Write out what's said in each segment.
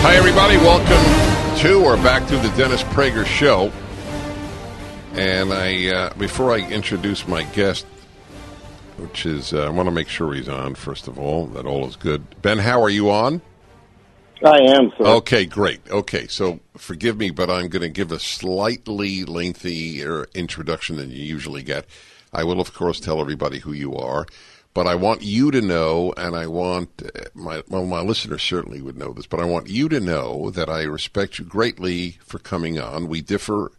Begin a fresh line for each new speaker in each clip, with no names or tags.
Hi, everybody. Welcome to or back to the Dennis Prager Show. And I, uh, before I introduce my guest, which is, uh, I want to make sure he's on, first of all, that all is good. Ben, how are you on?
I am, sir.
Okay, great. Okay, so forgive me, but I'm going to give a slightly lengthier introduction than you usually get. I will, of course, tell everybody who you are, but I want you to know, and I want uh, my well, my listeners certainly would know this, but I want you to know that I respect you greatly for coming on. We differ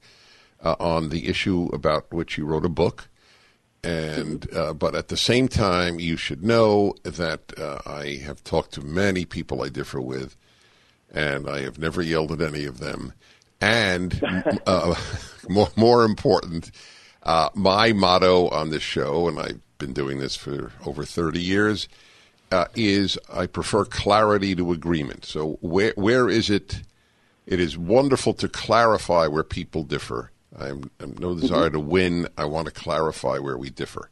uh, on the issue about which you wrote a book, and uh, but at the same time, you should know that uh, I have talked to many people I differ with, and I have never yelled at any of them. And uh, more more important, uh, my motto on this show, and I've been doing this for over thirty years, uh, is I prefer clarity to agreement. So where where is it? It is wonderful to clarify where people differ. I'm, I'm no desire to win. I want to clarify where we differ.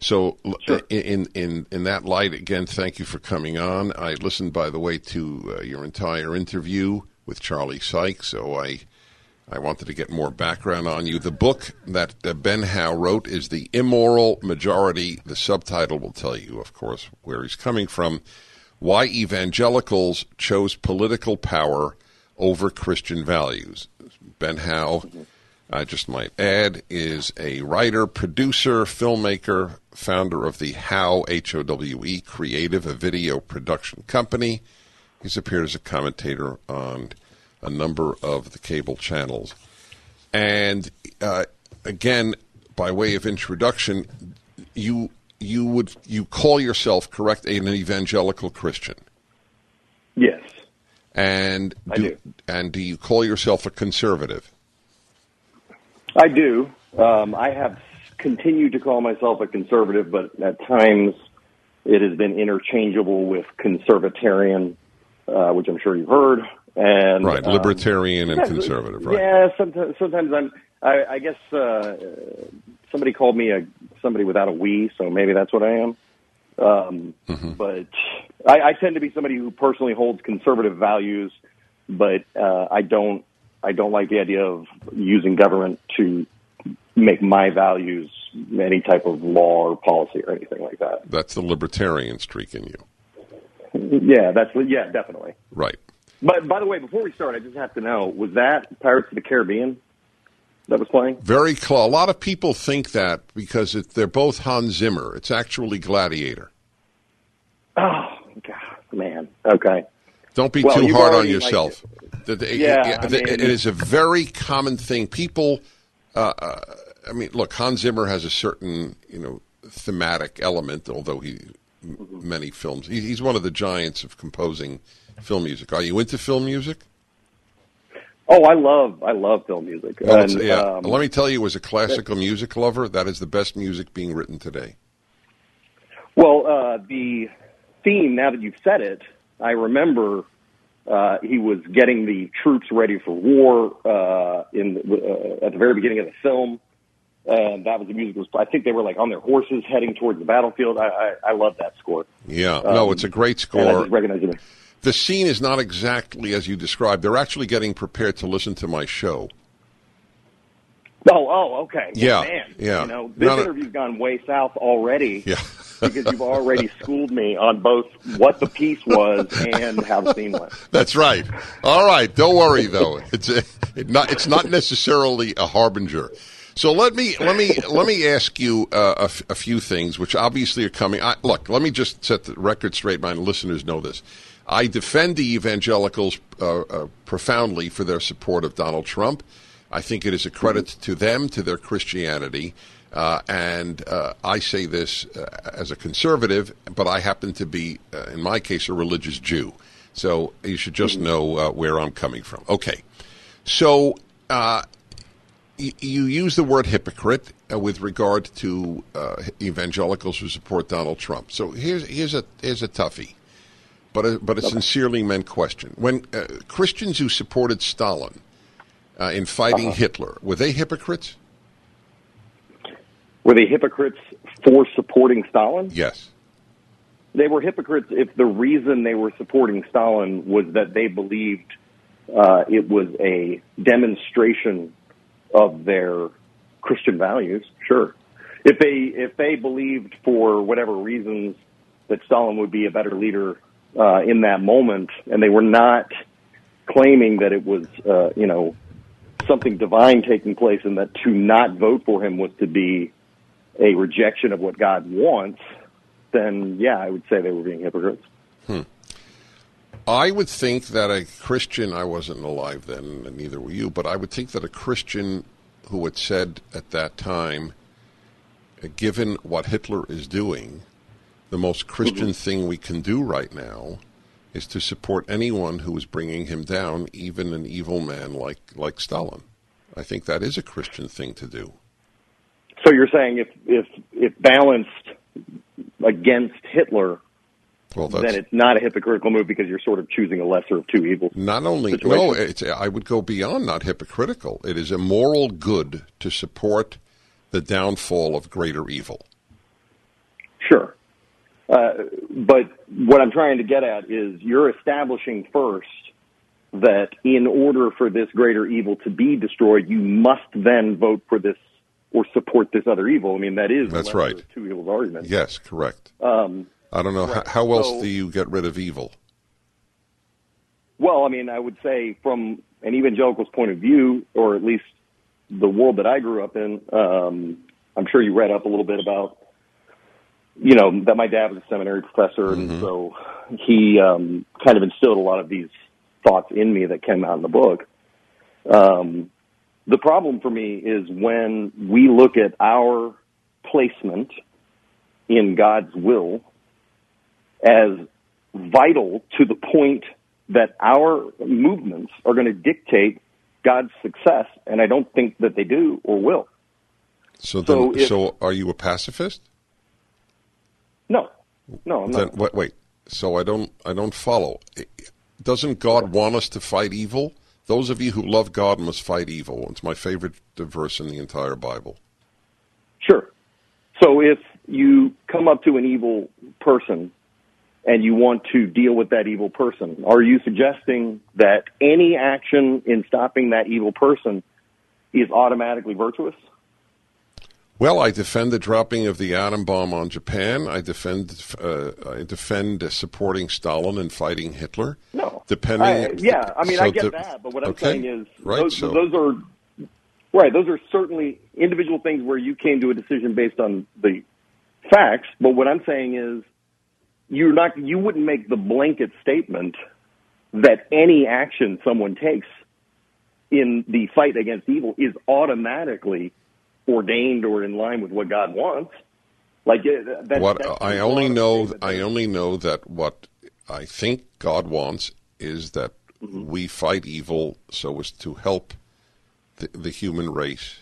So, l- in in in that light, again, thank you for coming on. I listened, by the way, to uh, your entire interview with Charlie Sykes, so I I wanted to get more background on you. The book that uh, Ben Howe wrote is The Immoral Majority. The subtitle will tell you, of course, where he's coming from. Why evangelicals chose political power over Christian values. Ben Howe, I just might add, is a writer, producer, filmmaker, founder of the Howe H O W E Creative, a video production company. He's appeared as a commentator on a number of the cable channels. And uh, again, by way of introduction, you you would you call yourself correct an evangelical Christian,
Yes.
and
I do.
and do you call yourself a conservative?
I do. Um, I have continued to call myself a conservative, but at times it has been interchangeable with conservatarian, uh, which I'm sure you've heard. And
Right,
um,
libertarian and conservative, right?
Yeah, sometimes, sometimes I'm. I, I guess uh, somebody called me a somebody without a we, so maybe that's what I am. Um,
Mm-hmm.
But I, I tend to be somebody who personally holds conservative values, but uh, I don't. I don't like the idea of using government to make my values any type of law or policy or anything like that.
That's the libertarian streak in you,
Yeah, that's yeah, definitely.
right?
But by the way, before we start, I just have to know: was that Pirates of the Caribbean that was playing?
Very close. A lot of people think that because it, they're both Hans Zimmer. It's actually Gladiator.
Oh God, man. Okay.
Don't be
Well,
too hard on yourself. The- the-
Yeah,
it-
I mean-
it is a very common thing. People, uh, uh, I mean, look, Hans Zimmer has a certain, you know, thematic element. Although he, m- many films, he, he's one of the giants of composing film music. Are you into film music?
Oh, I love I love film music.
Well,
And,
yeah.
um,
Let me tell you, as a classical music lover, that is the best music being written today.
Well, uh, the theme. Now that you've said it, I remember uh, he was getting the troops ready for war uh, in uh, at the very beginning of the film, and that was the music. Was I think they were like on their horses heading towards the battlefield. I I, I love that score.
Yeah, no,
Um,
it's a great
And I
score.
Just recognize it.
The scene is not exactly as you described. They're actually getting prepared to listen to my show.
Oh, oh, okay.
Yeah,
man.
yeah.
You know, this
No, no.
interview's gone way south already.
Yeah.
because you've already schooled me on both what the piece was and how the scene went.
That's right. All right. Don't worry though. It's a, it not it's not necessarily a harbinger. So let me let me let me ask you uh, a, f- a few things, which obviously are coming. I, look, let me just set the record straight. My listeners know this. I defend the evangelicals uh, uh, profoundly for their support of Donald Trump. I think it is a credit to them, to their Christianity. Uh, and uh, I say this uh, as a conservative, but I happen to be, uh, in my case, a religious Jew. So you should just know uh, where I'm coming from. Okay. So uh, y- you use the word hypocrite with regard to evangelicals who support Donald Trump. So here's, here's, a, here's a toughie, but a, but a sincerely meant question. When Christians who supported Stalin in fighting uh-huh. Hitler, were they hypocrites?
Were they hypocrites for supporting Stalin?
Yes.
They were hypocrites if the reason they were supporting Stalin was that they believed uh, it was a demonstration of their Christian values. Sure. If they if they believed for whatever reasons that Stalin would be a better leader uh, in that moment, and they were not claiming that it was uh, you know something divine taking place, and that to not vote for him was to be a rejection of what God wants, then yeah, I would say they were being hypocrites.
Hmm. I would think that a Christian, I wasn't alive then, and neither were you, but I would think that a Christian who had said at that time, given what Hitler is doing, the most Christian mm-hmm. thing we can do right now is to support anyone who is bringing him down, even an evil man like, like Stalin. I think that is a Christian thing to do.
So you're saying if if if balanced against Hitler, well, then it's not a hypocritical move because you're sort of choosing a lesser of two evils.
Not only no, it's I would go beyond not hypocritical. It is a moral good to support the downfall of greater evil.
Sure, but what I'm trying to get at is you're establishing first that in order for this greater evil to be destroyed, you must then vote for this or support this other evil. I mean, that is
that's right.
Two evils argument.
Yes, correct. Um, I don't know right. how, how, else so, do you get rid of evil.
Well, I mean, I would say from an evangelical's point of view, or at least the world that I grew up in, um, I'm sure you read up a little bit about, you know, that my dad was a seminary professor, mm-hmm. and so he um, kind of instilled a lot of these thoughts in me that came out in the book. Um, the problem for me is when we look at our placement in God's will as vital to the point that our movements are going to dictate God's success, and I don't think that they do or will.
So, then, so, if, so are you a pacifist?
No, no. I'm
then,
not.
Wait, wait. So I don't, I don't follow. Doesn't God want us to fight evil? Those of you who love God must fight evil. It's my favorite verse in the entire Bible.
Sure. So if you come up to an evil person and you want to deal with that evil person, are you suggesting that any action in stopping that evil person is automatically virtuous?
Well, I defend the dropping of the atom bomb on Japan. I defend uh, I defend supporting Stalin and fighting Hitler.
No,
depending. I,
yeah, I mean, so I get that, but what I'm
okay.
saying is,
right,
those,
so.
those are right. Those are certainly individual things where you came to a decision based on the facts. But what I'm saying is, you're not. You wouldn't make the blanket statement that any action someone takes in the fight against evil is automatically ordained or in line with what God wants. Like that,
what I only know, I only know that what I think God wants is that mm-hmm. we fight evil so as to help the, the, human race,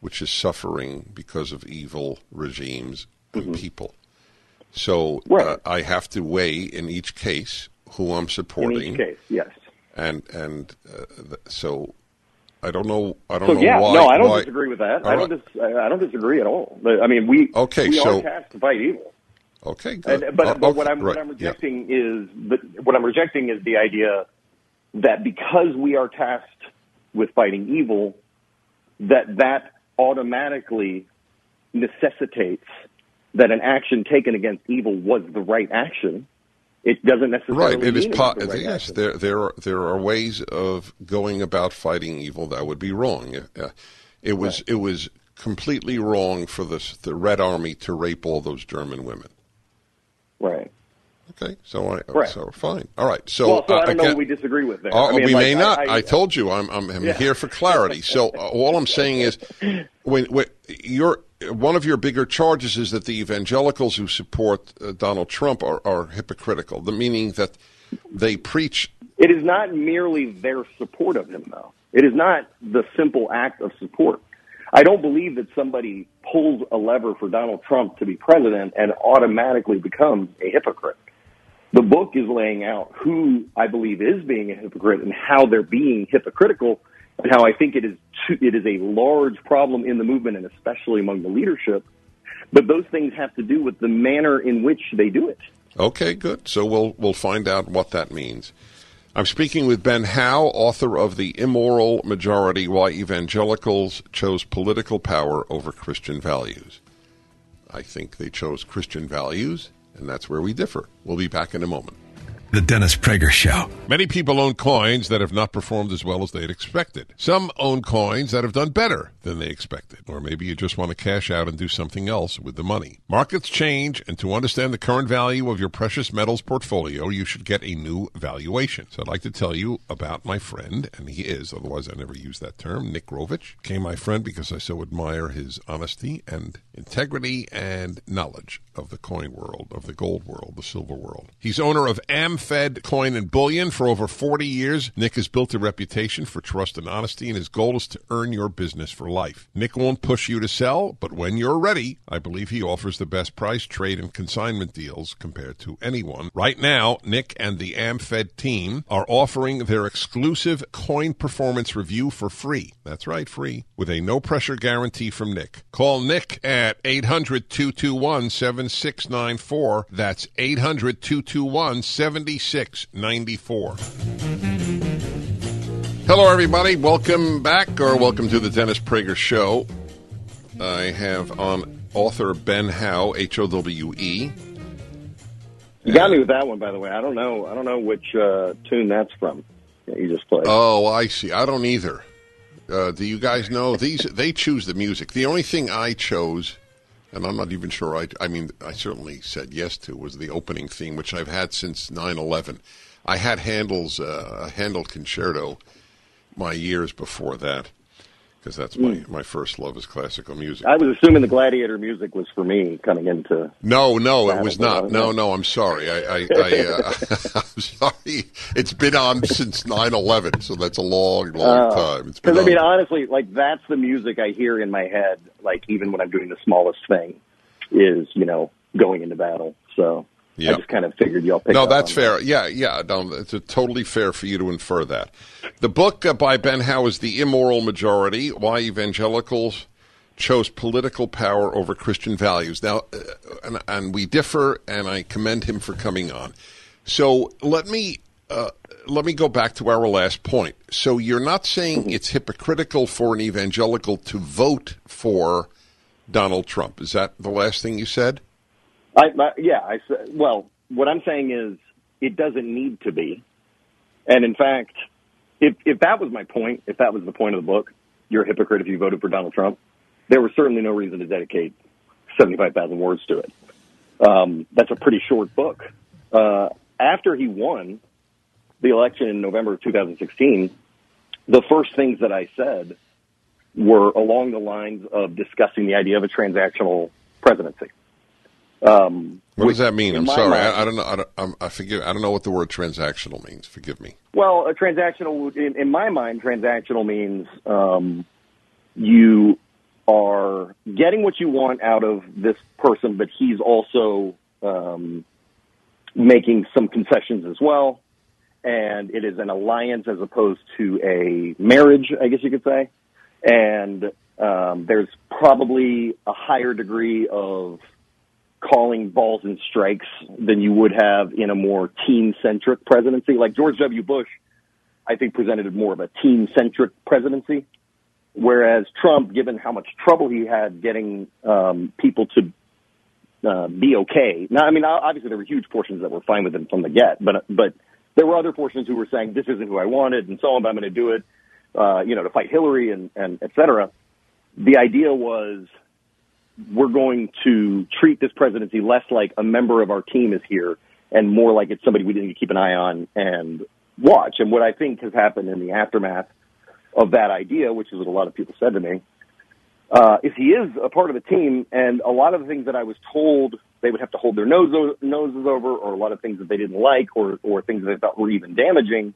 which is suffering because of evil regimes and mm-hmm. people. So right. uh, I have to weigh in each case who I'm supporting.
In each case, yes.
And and uh, so I don't know. I don't
so,
know
yeah,
why.
No, I don't
why,
disagree with that. I don't. Dis, I don't disagree at all. I mean, we
okay.
We
so,
are tasked to fight evil.
Okay, good.
And, but,
uh,
but
okay,
what I'm
right,
what I'm rejecting yeah. is the, what I'm rejecting is the idea that because we are tasked with fighting evil, that that automatically necessitates that an action taken against evil was the right action it doesn't necessarily
right. It is
po-
right yes. Action. There there are there are ways of going about fighting evil that would be wrong. Uh, it was right. it was completely wrong for the the Red Army to rape all those German women.
Right.
Okay, so I
Right.
so fine. All right. So,
well, so
uh,
I don't know
again-
what we disagree with there.
Oh,
I mean,
we
like,
may not. I,
I,
told you, I'm I'm, I'm
Yeah.
here for clarity. So uh, all I'm saying is, when, when your one of your bigger charges is that the evangelicals who support uh, Donald Trump are, are hypocritical. The meaning that they preach.
It is not merely their support of him, though. It is not the simple act of support. I don't believe that somebody pulls a lever for Donald Trump to be president and automatically becomes a hypocrite. The book is laying out who I believe is being a hypocrite and how they're being hypocritical and how I think it is too, it is a large problem in the movement and especially among the leadership. But those things have to do with the manner in which they do it.
Okay, good. So we'll we'll find out what that means. I'm speaking with Ben Howe, author of The Immoral Majority Why Evangelicals Chose Political Power Over Christian Values. I think they chose Christian values, and that's where we differ. We'll be back in a moment.
The Dennis Prager Show.
Many people own coins that have not performed as well as they'd expected. Some own coins that have done better than they expected. Or maybe you just want to cash out and do something else with the money. Markets change, and to understand the current value of your precious metals portfolio, you should get a new valuation. So I'd like to tell you about my friend, and he is, otherwise I never use that term, Nick Rovich. Became my friend because I so admire his honesty and integrity and knowledge of the coin world, of the gold world, the silver world. He's owner of AmFed Coin and Bullion for over 40 years. Nick has built a reputation for trust and honesty, and his goal is to earn your business for life. Nick won't push you to sell, but when you're ready, I believe he offers the best price, trade, and consignment deals compared to anyone. Right now, Nick and the AmFed team are offering their exclusive coin performance review for free. That's right, free, with a no pressure guarantee from Nick. Call Nick at 800 221 7694. That's 800 221 7694. Hello, everybody. Welcome back, or welcome to the Dennis Prager Show. I have on author Ben Howe, H O W E.
You got me with that one, by the way. I don't know. I don't know which uh, tune that's from that you just played.
Oh, I see. I don't either. Uh, do you guys know these? They choose the music. The only thing I chose, and I'm not even sure. I, I mean, I certainly said yes to was the opening theme, which I've had since 9/11. I had Handel's uh, Handel concerto my years before that because that's my, my first love is classical music.
I was assuming the Gladiator music was for me coming into.
No, no, it was not. No, no, I'm sorry. I, I, I uh, I'm sorry. It's been on since 9/11, so that's a long, long time. It's been
Because I mean, honestly, like that's the music I hear in my head. Like even when I'm doing the smallest thing, is you know going into battle. So
Yep.
I just kind of figured y'all pick.
No, that's fair. Yeah, yeah. No, it's totally fair for you to infer that. The book uh, by Ben Howe is The Immoral Majority Why Evangelicals Chose Political Power Over Christian Values. Now, uh, and, and we differ, and I commend him for coming on. So let me. Uh, let me go back to our last point. So you're not saying it's hypocritical for an evangelical to vote for Donald Trump. Is that the last thing you said?
I, I yeah, I. Well, what I'm saying is it doesn't need to be. And in fact, if if that was my point, if that was the point of the book, you're a hypocrite if you voted for Donald Trump. There was certainly no reason to dedicate 75,000 words to it. Um, that's a pretty short book. Uh, after he won the election in November of 2016, the first things that I said were along the lines of discussing the idea of a transactional presidency. Um,
What does that mean? I'm sorry.
mind-
I, I don't know. I, don't, I'm, I forgive. I don't know what the word transactional means. Forgive me.
Well, a transactional, in, in my mind, transactional means um, you are getting what you want out of this person, but he's also um, making some concessions as well. And it is an alliance as opposed to a marriage, I guess you could say. And um, there's probably a higher degree of calling balls and strikes than you would have in a more team centric presidency. Like George W. Bush, I think presented more of a team centric presidency. Whereas Trump, given how much trouble he had getting um, people to uh, be okay. Now, I mean, obviously there were huge portions that were fine with him from the get, but but there were other portions who were saying this isn't who I wanted and so on, but I'm going to do it, uh, you know, to fight Hillary and and et cetera. The idea was we're going to treat this presidency less like a member of our team is here and more like it's somebody we need to keep an eye on and watch. And what I think has happened in the aftermath of that idea, which is what a lot of people said to me, uh, is he is a part of the team, and a lot of the things that I was told they would have to hold their nose, noses over, or a lot of things that they didn't like, or or things they thought were even damaging,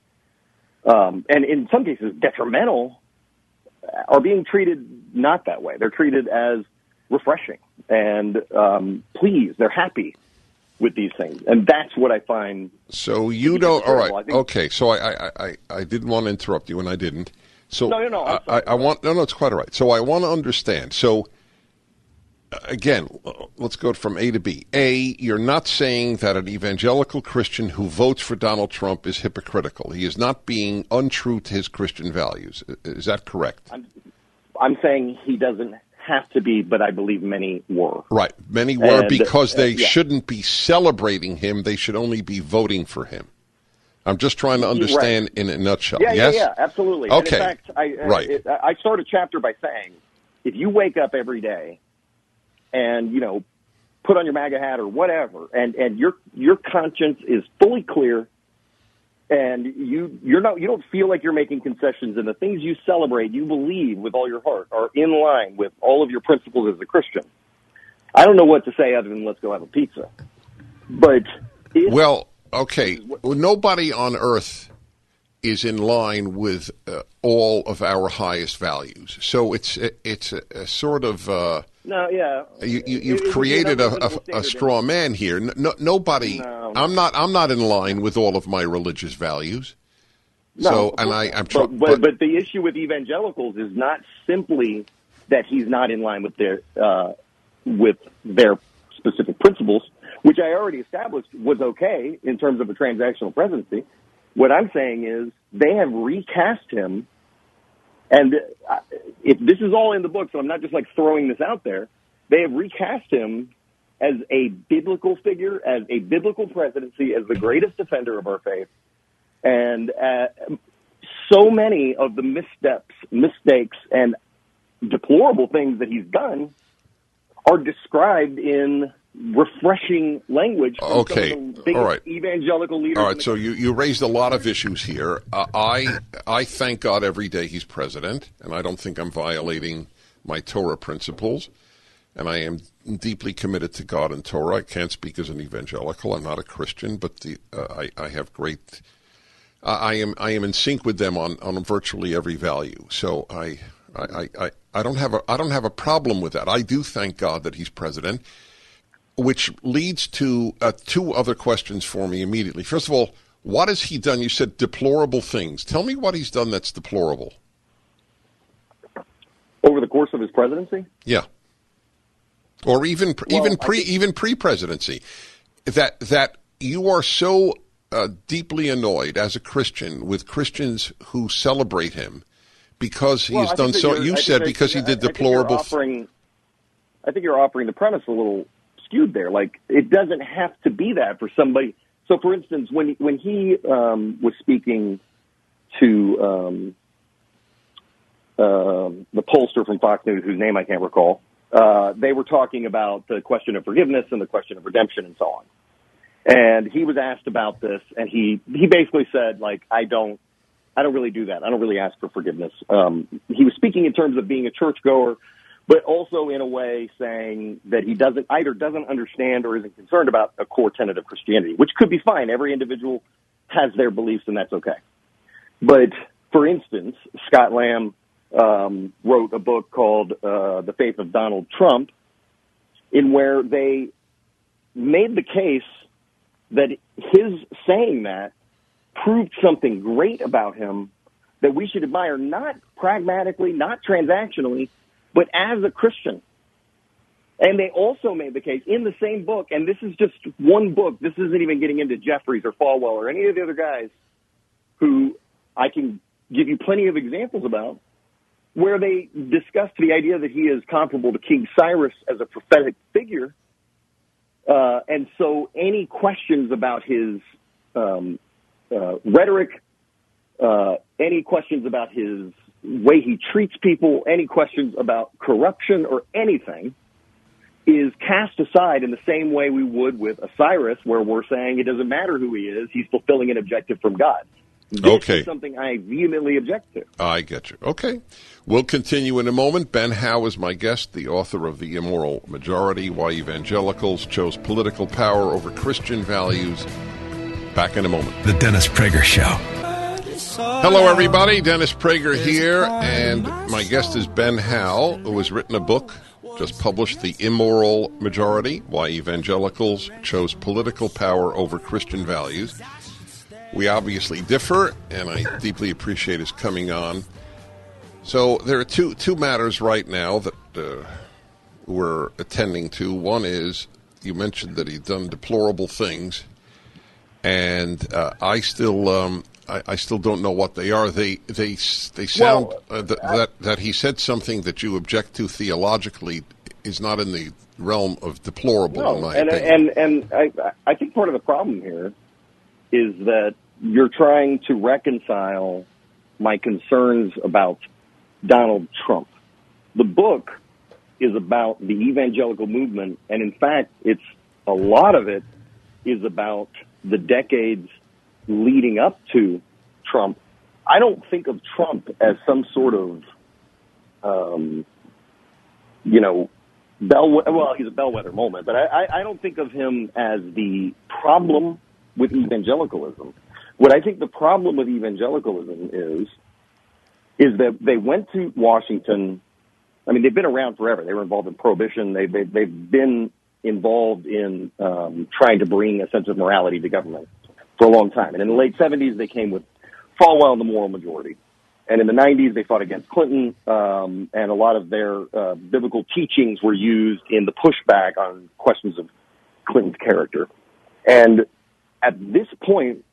um, and in some cases detrimental, are being treated not that way. They're treated as refreshing and um, pleased. They're happy with these things, and that's what I find.
So you don't. All right. Okay. So I, I I I didn't want to interrupt you, and I didn't. So
no, no, no.
I, I, I, want no, no. It's quite all right. So I want to understand. So again, let's go from A to B. A, you're not saying that an evangelical Christian who votes for Donald Trump is hypocritical. He is not being untrue to his Christian values. Is that correct?
I'm, I'm saying he doesn't have to be, but I believe many were.
Right. Many were and, because they uh, yeah. shouldn't be celebrating him. They should only be voting for him. I'm just trying to understand right. in a nutshell.
Yeah,
yes?
yeah, yeah, absolutely.
Okay.
Fact, I,
right.
It, I start a chapter by saying, if you wake up every day and, you know, put on your MAGA hat or whatever, and, and your, your conscience is fully clear and you, you're not, you don't feel like you're making concessions and the things you celebrate, you believe with all your heart are in line with all of your principles as a Christian. I don't know what to say other than let's go have a pizza. But,
well, Okay, well, nobody on earth is in line with uh, all of our highest values. So it's it's a, a sort of uh,
no, yeah.
You, you have created a, a, a, straw man here. No, nobody. No. I'm not. I'm not in line with all of my religious values.
No,
so, and I, I'm trying.
But, but, but, the issue with evangelicals is not simply that he's not in line with their uh, with their specific principles which I already established was okay in terms of a transactional presidency. What I'm saying is they have recast him, and if this is all in the book, so I'm not just like throwing this out there, they have recast him as a biblical figure, as a biblical presidency, as the greatest defender of our faith, and uh, so many of the missteps, mistakes, and deplorable things that he's done are described in refreshing language.
okay,
all
right.
Evangelical leaders.
All right. So you, you raised a lot of issues here. Uh, I I thank God every day He's president, and I don't think I'm violating my Torah principles. And I am deeply committed to God and Torah. I can't speak as an evangelical. I'm not a Christian, but the, uh, I, I have great. I am I am in sync with them on, on virtually every value. So I, I, I, I don't have a I don't have a problem with that. I do thank God that He's president which leads to uh, two other questions for me immediately. First of all, what has he done? You said deplorable things. Tell me what he's done that's deplorable.
Over the course of his presidency?
Yeah. Or even well, even pre think- even pre-presidency. That that you are so uh, deeply annoyed as a Christian with Christians who celebrate him because he
well,
has done so. You said because he did deplorable.
I think, offering, I think you're offering the premise a little there. Like it doesn't have to be that for somebody. So, for instance, when when he um, was speaking to um, uh, the pollster from Fox News, whose name I can't recall, uh, they were talking about the question of forgiveness and the question of redemption and so on. And he was asked about this, and he he basically said, like, I don't. I don't really do that. I don't really ask for forgiveness. Um, he was speaking in terms of being a churchgoer, but also in a way saying that he doesn't either doesn't understand or isn't concerned about a core tenet of Christianity, which could be fine. Every individual has their beliefs, and that's okay. But for instance, Scott Lamb um, wrote a book called uh, "The Faith of Donald Trump," in where they made the case that his saying that proved something great about him that we should admire, not pragmatically, not transactionally, but as a Christian. And they also made the case in the same book, and this is just one book. This isn't even getting into Jeffress or Falwell or any of the other guys who I can give you plenty of examples about, where they discussed the idea that he is comparable to King Cyrus as a prophetic figure. Uh, and so any questions about his um, uh, rhetoric, uh, any questions about his way he treats people, any questions about corruption or anything, is cast aside in the same way we would with Osiris, where we're saying it doesn't matter who he is, he's fulfilling an objective from God. This
Okay.
is something I vehemently object to.
I get you. Okay. We'll continue in a moment. Ben Howe is my guest, the author of The Immoral Majority Why Evangelicals Chose Political Power Over Christian Values. Back in a moment.
The Dennis Prager Show.
Hello, everybody. Dennis Prager here, and my guest is Ben Howe, who has written a book, just published The Immoral Majority Why Evangelicals Chose Political Power Over Christian Values. We obviously differ, and I deeply appreciate his coming on. So there are two two matters right now that uh, we're attending to. One is you mentioned that he'd done deplorable things, and uh, I still um, I, I still don't know what they are. They they they sound
Well,
uh, that, that that he said something that you object to theologically is not in the realm of deplorable, in
No,
my
and
opinion.
and and I I think part of the problem here is that you're trying to reconcile my concerns about Donald Trump. The book is about the evangelical movement, and in fact, it's a lot of it is about the decades leading up to Trump. I don't think of Trump as some sort of, um, you know, bell. Well, he's a bellwether moment, but I, I, don't think of him as the problem with evangelicalism. What I think the problem with evangelicalism is, is that they went to Washington. I mean, they've been around forever. They were involved in prohibition. They, they, they've been involved in um, trying to bring a sense of morality to government for a long time. And in the late 70s, they came with Falwell and the moral majority. And in the 90s, they fought against Clinton, um, and a lot of their uh, biblical teachings were used in the pushback on questions of Clinton's character. And at this point,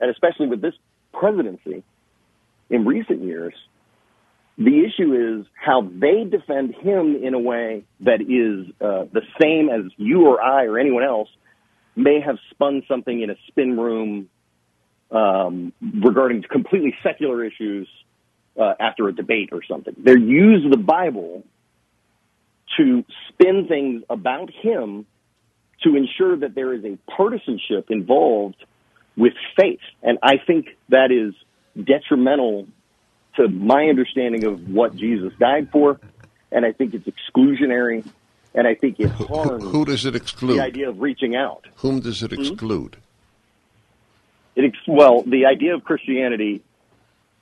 and especially with this presidency, in recent years, the issue is how they defend him in a way that is uh, the same as you or I or anyone else may have spun something in a spin room um, regarding completely secular issues uh, after a debate or something. They use the Bible to spin things about him to ensure that there is a partisanship involved with faith. And I think that is detrimental to my understanding of what Jesus died for. And I think it's exclusionary. And I think it
Who,
harms
who does it exclude?
the idea of reaching out.
Whom does
Hmm?
it exclude?
It ex- well, the idea of Christianity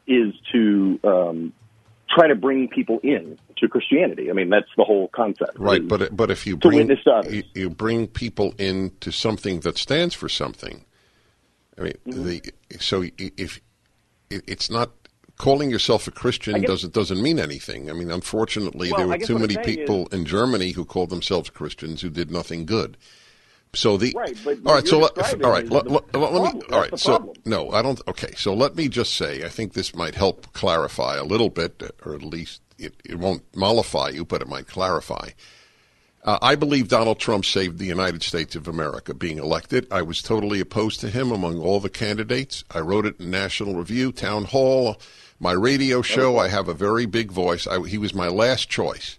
is to um, try to bring people in to Christianity. I mean, that's the whole concept.
Right, but but if you
to
bring
to others.
you, you bring people into something that stands for something, I mean,
Mm-hmm.
the so if it's not calling yourself a Christian
guess-
doesn't doesn't mean anything. I mean, unfortunately,
Well,
there were too many people in Germany who called themselves Christians who did nothing good. So the
Right,
all so let, all right,
is
let, let- let me all right. So
problem.
no, I don't. Okay, so let me just say, I think this might help clarify a little bit, or at least it, it won't mollify you, but it might clarify. Uh, I believe Donald Trump saved the United States of America being elected. I was totally opposed to him among all the candidates. I wrote it in National Review, Town Hall, my radio show. I have a very big voice. I, he was my last choice.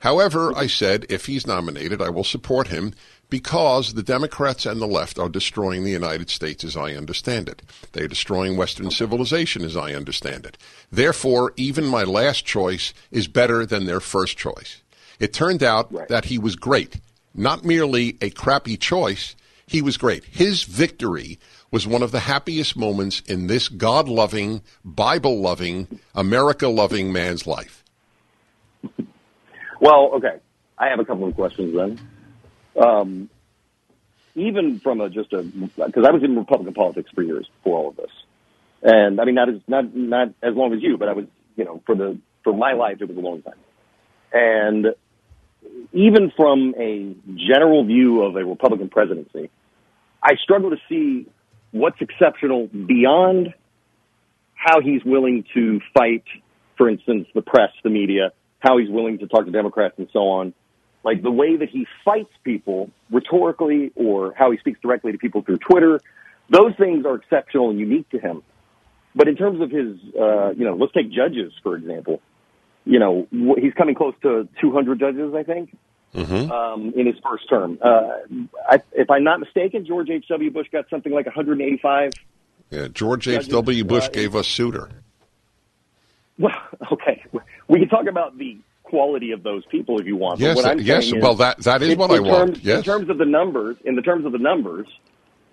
However, I said if he's nominated, I will support him because the Democrats and the left are destroying the United States as I understand it. They are destroying Western civilization as I understand it. Therefore, even my last choice is better than their first choice. It turned out
Right.
that he was great. Not merely a crappy choice, he was great. His victory was one of the happiest moments in this God loving, Bible loving, America loving man's life.
Well, okay. I have a couple of questions then. Um, even from a just a because I was in Republican politics for years before all of this, and I mean not as not not as long as you, but I was you know for the for my life it was a long time, and even from a general view of a Republican presidency, I struggle to see what's exceptional beyond how he's willing to fight, for instance, the press, the media, how he's willing to talk to Democrats and so on. Like the way that he fights people rhetorically or how he speaks directly to people through Twitter, those things are exceptional and unique to him. But in terms of his, uh, you know, let's take judges, for example. You know, he's coming close to 200 judges, I think. Um, in his first term. Uh, I, if I'm not mistaken, George H. W. Bush got something like 185.
Yeah, George H. W. Bush
uh,
gave us Souter.
Well, okay, we can talk about the quality of those people if you want. but
Yes,
what I'm
yes.
is,
Well, that that is
in-
what
in
I want.
terms-
Yes,
In terms of the numbers, in the terms of the numbers,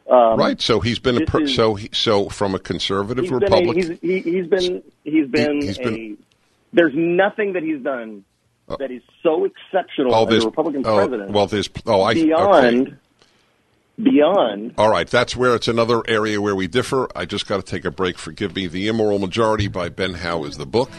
um,
right. So he's been a per,
is-
so he, so from a conservative
he's been, a,
Republican.
he's, he, he's been he's been
he's
a.
been-
there's nothing that he's done Uh, that is so exceptional
oh,
as a Republican
oh,
president.
well, there's oh, I
beyond
okay.
beyond
All right, that's where it's another area where we differ. I just got to take a break. Forgive me. The Immoral Majority by Ben Howe is the book.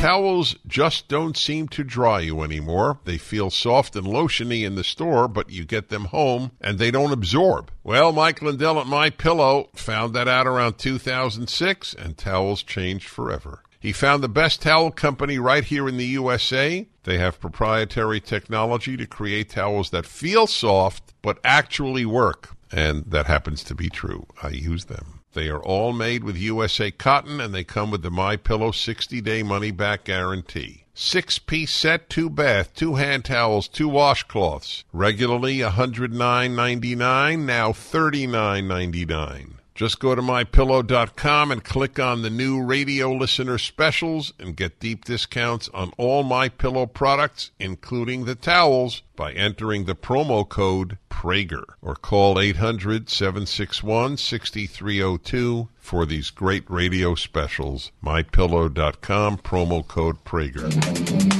Towels just don't seem to dry you anymore. They feel soft and lotiony in the store, but you get them home and they don't absorb. Well, Mike Lindell at My Pillow found that out around 2006, and towels changed forever. He found the best towel company right here in the USA. They have proprietary technology to create towels that feel soft but actually work. And that happens to be true. I use them. They are all made with USA cotton and they come with the My Pillow 60-day money back guarantee. Six-piece set, two bath, two hand towels, two washcloths. Regularly $109.99, now $39.99. Just go to mypillow.com and click on the new radio listener specials and get deep discounts on all my pillow products including the towels by entering the promo code Prager or call 800-761-6302 for these great radio specials. mypillow.com promo code Prager.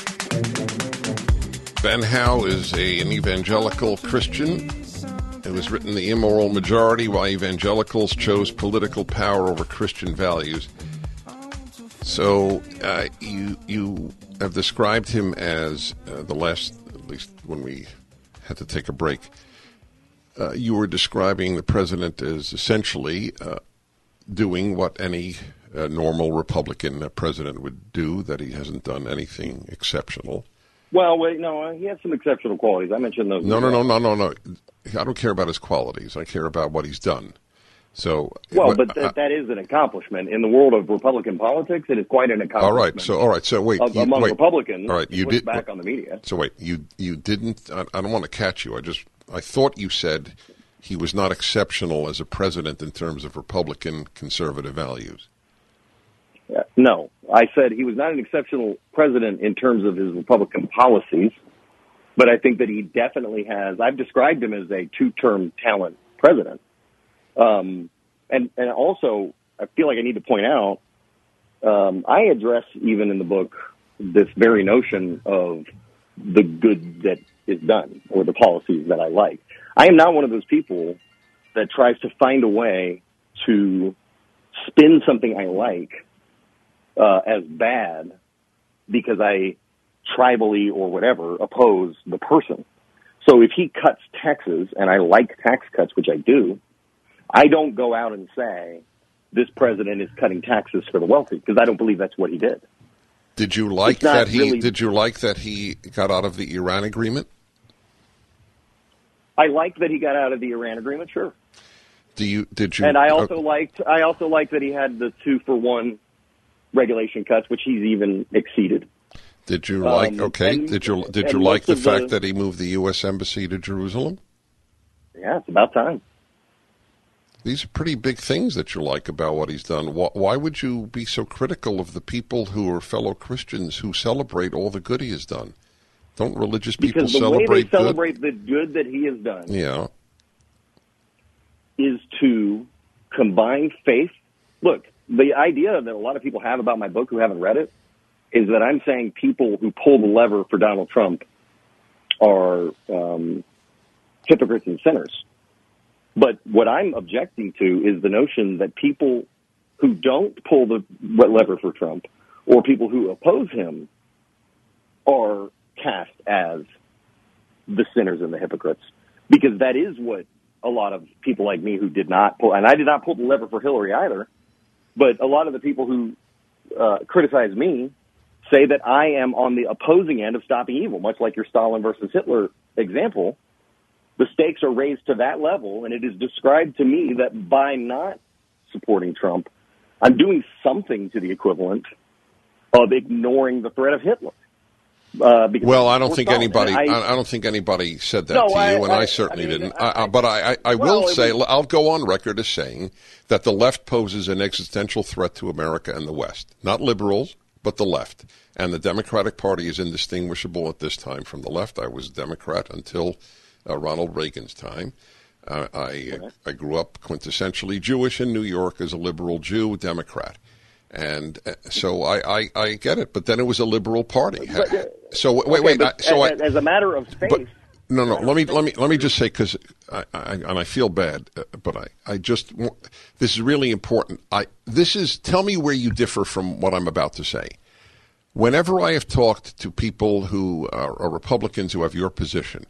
Ben Howe is a, an evangelical Christian. It was written The Immoral Majority Why Evangelicals Chose Political Power Over Christian Values. So uh, you you have described him as uh, the last, at least when we had to take a break, uh, you were describing the president as essentially uh, doing what any uh, normal Republican uh, president would do, that he hasn't done anything exceptional.
Well, wait, no, he has some exceptional qualities. I mentioned those.
No, no, no, no, no, no. I don't care about his qualities. I care about what he's done. So,
Well, but th-
uh,
that is an accomplishment in the world of Republican politics. It is quite an accomplishment.
all right. So, all right. So, wait.
of,
you-
among
wait.
Republicans,
All right. You did
back on the media.
So wait. You you didn't. I, I don't want to catch you. I just I thought you said he was not exceptional as a president in terms of Republican conservative values.
Uh, No, I said he was not an exceptional president in terms of his Republican policies, but I think that he definitely has. I've described him as a two-term talent president, um, and and also I feel like I need to point out. Um, I address even in the book this very notion of the good that is done or the policies that I like. I am not one of those people that tries to find a way to spin something I like uh, as bad because I tribally or whatever oppose the person. So if he cuts taxes and I like tax cuts, which I do, I don't go out and say this president is cutting taxes for the wealthy because I don't believe that's what he did.
Did you like that he?
really-
Did you like that he got out of the Iran agreement?
I like that he got out of the Iran agreement, sure.
Do you? Did you?
And I also
uh,
liked I also liked that he had the two for one regulation cuts, which he's even exceeded.
Did you like?
Um,
okay.
and-
did you? Did you like the fact
the-
that he moved the U.S. embassy to Jerusalem?
Yeah, it's about time.
These are pretty big things that you like about what he's done. Why would you be so critical of the people who are fellow Christians who celebrate all the good he has done? Don't religious people
because the
celebrate
way they celebrate
good?
the good that he has done
Yeah.
is to combine faith. Look, the idea that a lot of people have about my book who haven't read it is that I'm saying people who pull the lever for Donald Trump are um, hypocrites and sinners. But what I'm objecting to is the notion that people who don't pull the lever for Trump or people who oppose him are cast as the sinners and the hypocrites because that is what a lot of people like me who did not pull, and I did not pull the lever for Hillary either, but a lot of the people who uh, criticize me say that I am on the opposing end of stopping evil, much like your Stalin versus Hitler example. The stakes are raised to that level, and it is described to me that by not supporting Trump, I'm doing something to the equivalent of ignoring the threat of Hitler. Uh,
well, I don't think anybody. I, I, don't think anybody said that
no,
to you,
I,
and I,
I
certainly
mean,
didn't. but I, I
well,
will say,
was,
I'll go on record as saying that the left poses an existential threat to America and the West. Not liberals, but the left. And the Democratic Party is indistinguishable at this time from the left. I was a Democrat until uh, Ronald Reagan's time. Uh, I I grew up quintessentially Jewish in New York as a liberal Jew, Democrat. And uh, so I, I, I, get it, but then it was a liberal party.
But, uh,
so wait,
okay,
wait. I, so
as,
I,
as a matter of faith.
But, no, no. Let me let me let me just say because I, I, and I feel bad, uh, but I I just this is really important. I this is tell me where you differ from what I'm about to say. Whenever I have talked to people who are, are Republicans who have your position,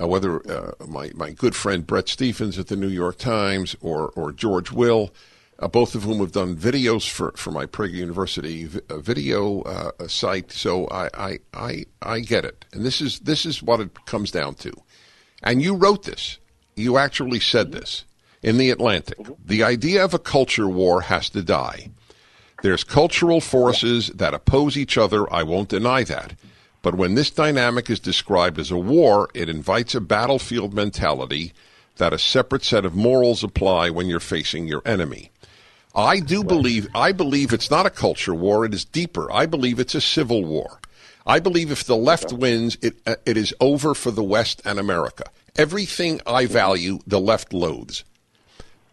uh, whether uh, my my good friend Bret Stephens at the New York Times or or George Will, uh, both of whom have done videos for, for my Prager University v- video uh, site. So I, I I I get it, and this is this is what it comes down to. And you wrote this. You actually said this in the Atlantic. The idea of a culture war has to die. There's cultural forces that oppose each other. I won't deny that. But when this dynamic is described as a war, it invites a battlefield mentality that a separate set of morals apply when you're facing your enemy. I do believe I believe it's not a culture war, it is deeper. I believe it's a civil war. I believe if the left wins, it uh, it is over for the West and America. Everything I value, the left loathes.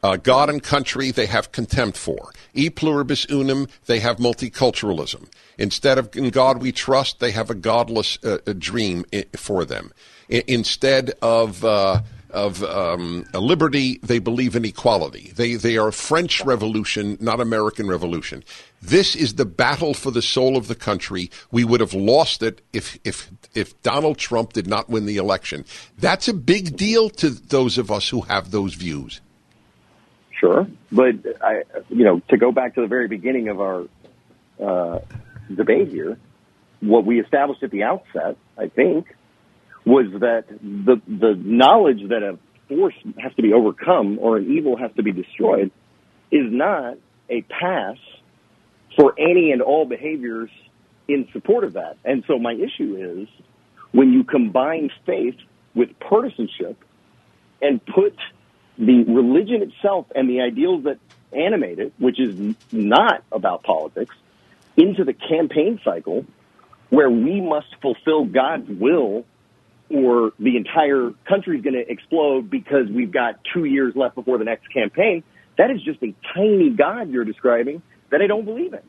Uh, God and country, they have contempt for. E pluribus unum, they have multiculturalism. Instead of in God we trust, they have a godless uh, a dream for them. I- instead of uh, of um, liberty, they believe in equality. They they are French Revolution, not American Revolution. This is the battle for the soul of the country. We would have lost it if if if Donald Trump did not win the election. That's a big deal to those of us who have those views.
Sure, but I, you know, to go back to the very beginning of our uh, debate here, what we established at the outset, I think, was that the the knowledge that a force has to be overcome or an evil has to be destroyed is not a pass for any and all behaviors in support of that. And so my issue is when you combine faith with partisanship and put the religion itself and the ideals that animate it, which is not about politics, into the campaign cycle where we must fulfill God's will or the entire country is going to explode because we've got two years left before the next campaign. That is just a tiny God you're describing that I don't believe in.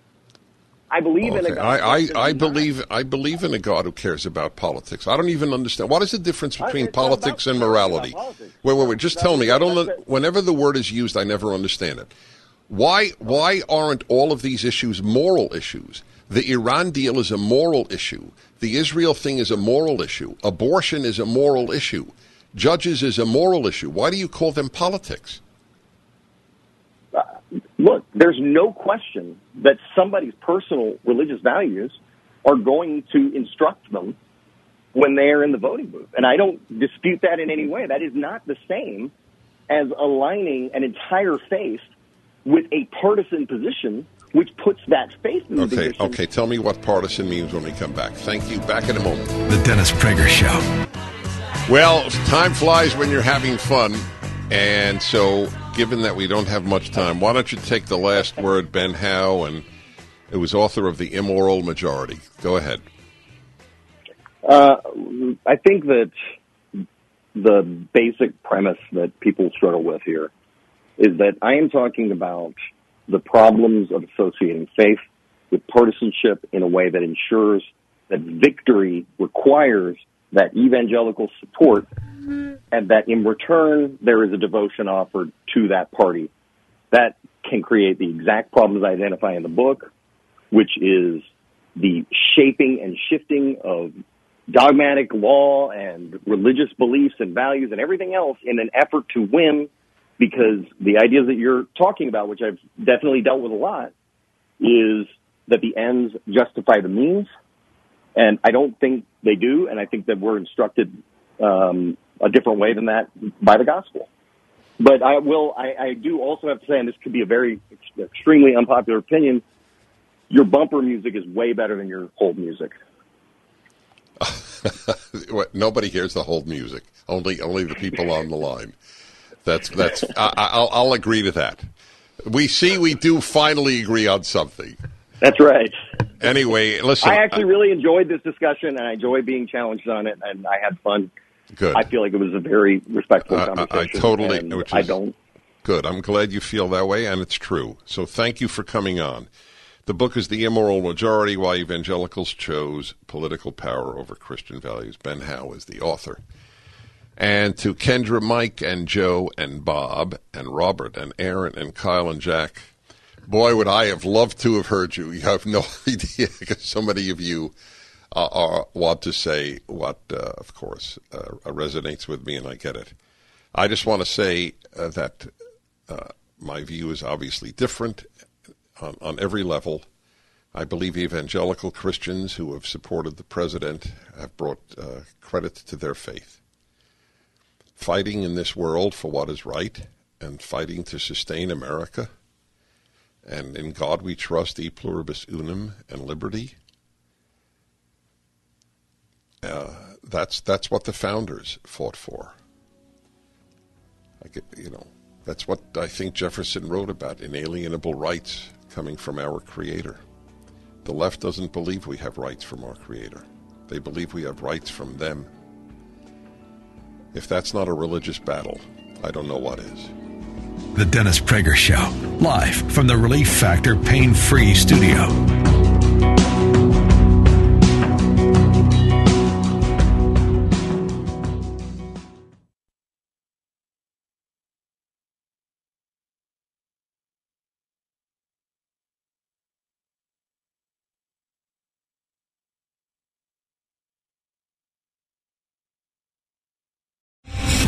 I believe
okay.
in a God.
I, I, I believe I believe in a God who cares about politics. I don't even understand what is the difference between politics and morality. Wait, wait, wait. Just tell me. I don't. Whenever the word is used, I never understand it. Why why aren't all of these issues moral issues? The Iran deal is a moral issue. The Israel thing is a moral issue. Abortion is a moral issue. Judges is a moral issue. Why do you call them politics?
Uh, look, there's no question that somebody's personal religious values are going to instruct them when they are in the voting booth. And I don't dispute that in any way. That is not the same as aligning an entire faith with a partisan position, which puts that faith in the
Okay,
position.
okay. Tell me what partisan means when we come back. Thank you. Back in a moment.
The Dennis Prager Show.
Well, time flies when you're having fun. And so given that we don't have much time, why don't you take the last word, Ben Howe, and it was author of The Immoral Majority. Go ahead.
Uh, I think that the basic premise that people struggle with here is that I am talking about the problems of associating faith with partisanship in a way that ensures that victory requires that evangelical support and that in return there is a devotion offered to that party. That can create the exact problems I identify in the book, which is the shaping and shifting of dogmatic law and religious beliefs and values and everything else in an effort to win because the ideas that you're talking about, which I've definitely dealt with a lot, is that the ends justify the means. And I don't think they do. And I think that we're instructed um, a different way than that by the gospel. But I will, I, I do also have to say, and this could be a very extremely unpopular opinion, your bumper music is way better than your hold music.
Nobody hears the hold music. Only, only the people on the line. That's that's. I, will I'll agree to that. We see we do finally agree on something.
That's right.
Anyway, listen.
I actually really enjoyed this discussion, and I enjoy being challenged on it, and I had fun.
Good.
I feel like it was a very respectful conversation.
I, I totally.
Is, I don't.
Good. I'm glad you feel that way, and it's true. So thank you for coming on. The book is The Immoral Majority Why Evangelicals Chose Political Power Over Christian Values. Ben Howe is the author. And to Kendra, Mike, and Joe, and Bob, and Robert, and Aaron, and Kyle, and Jack, boy, would I have loved to have heard you. You have no idea because so many of you uh, are, want to say what, uh, of course, uh, resonates with me, and I get it. I just want to say uh, that uh, my view is obviously different on, on every level. I believe evangelical Christians who have supported the president have brought uh, credit to their faith fighting in this world for what is right and fighting to sustain America. And in God we trust, e pluribus unum, and liberty. Uh, that's that's what the founders fought for. I get, you know, that's what I think Jefferson wrote about: inalienable rights coming from our Creator. The left doesn't believe we have rights from our Creator; they believe we have rights from them. If that's not a religious battle, I don't know what is.
The Dennis Prager Show, live from the Relief Factor Pain Free Studio.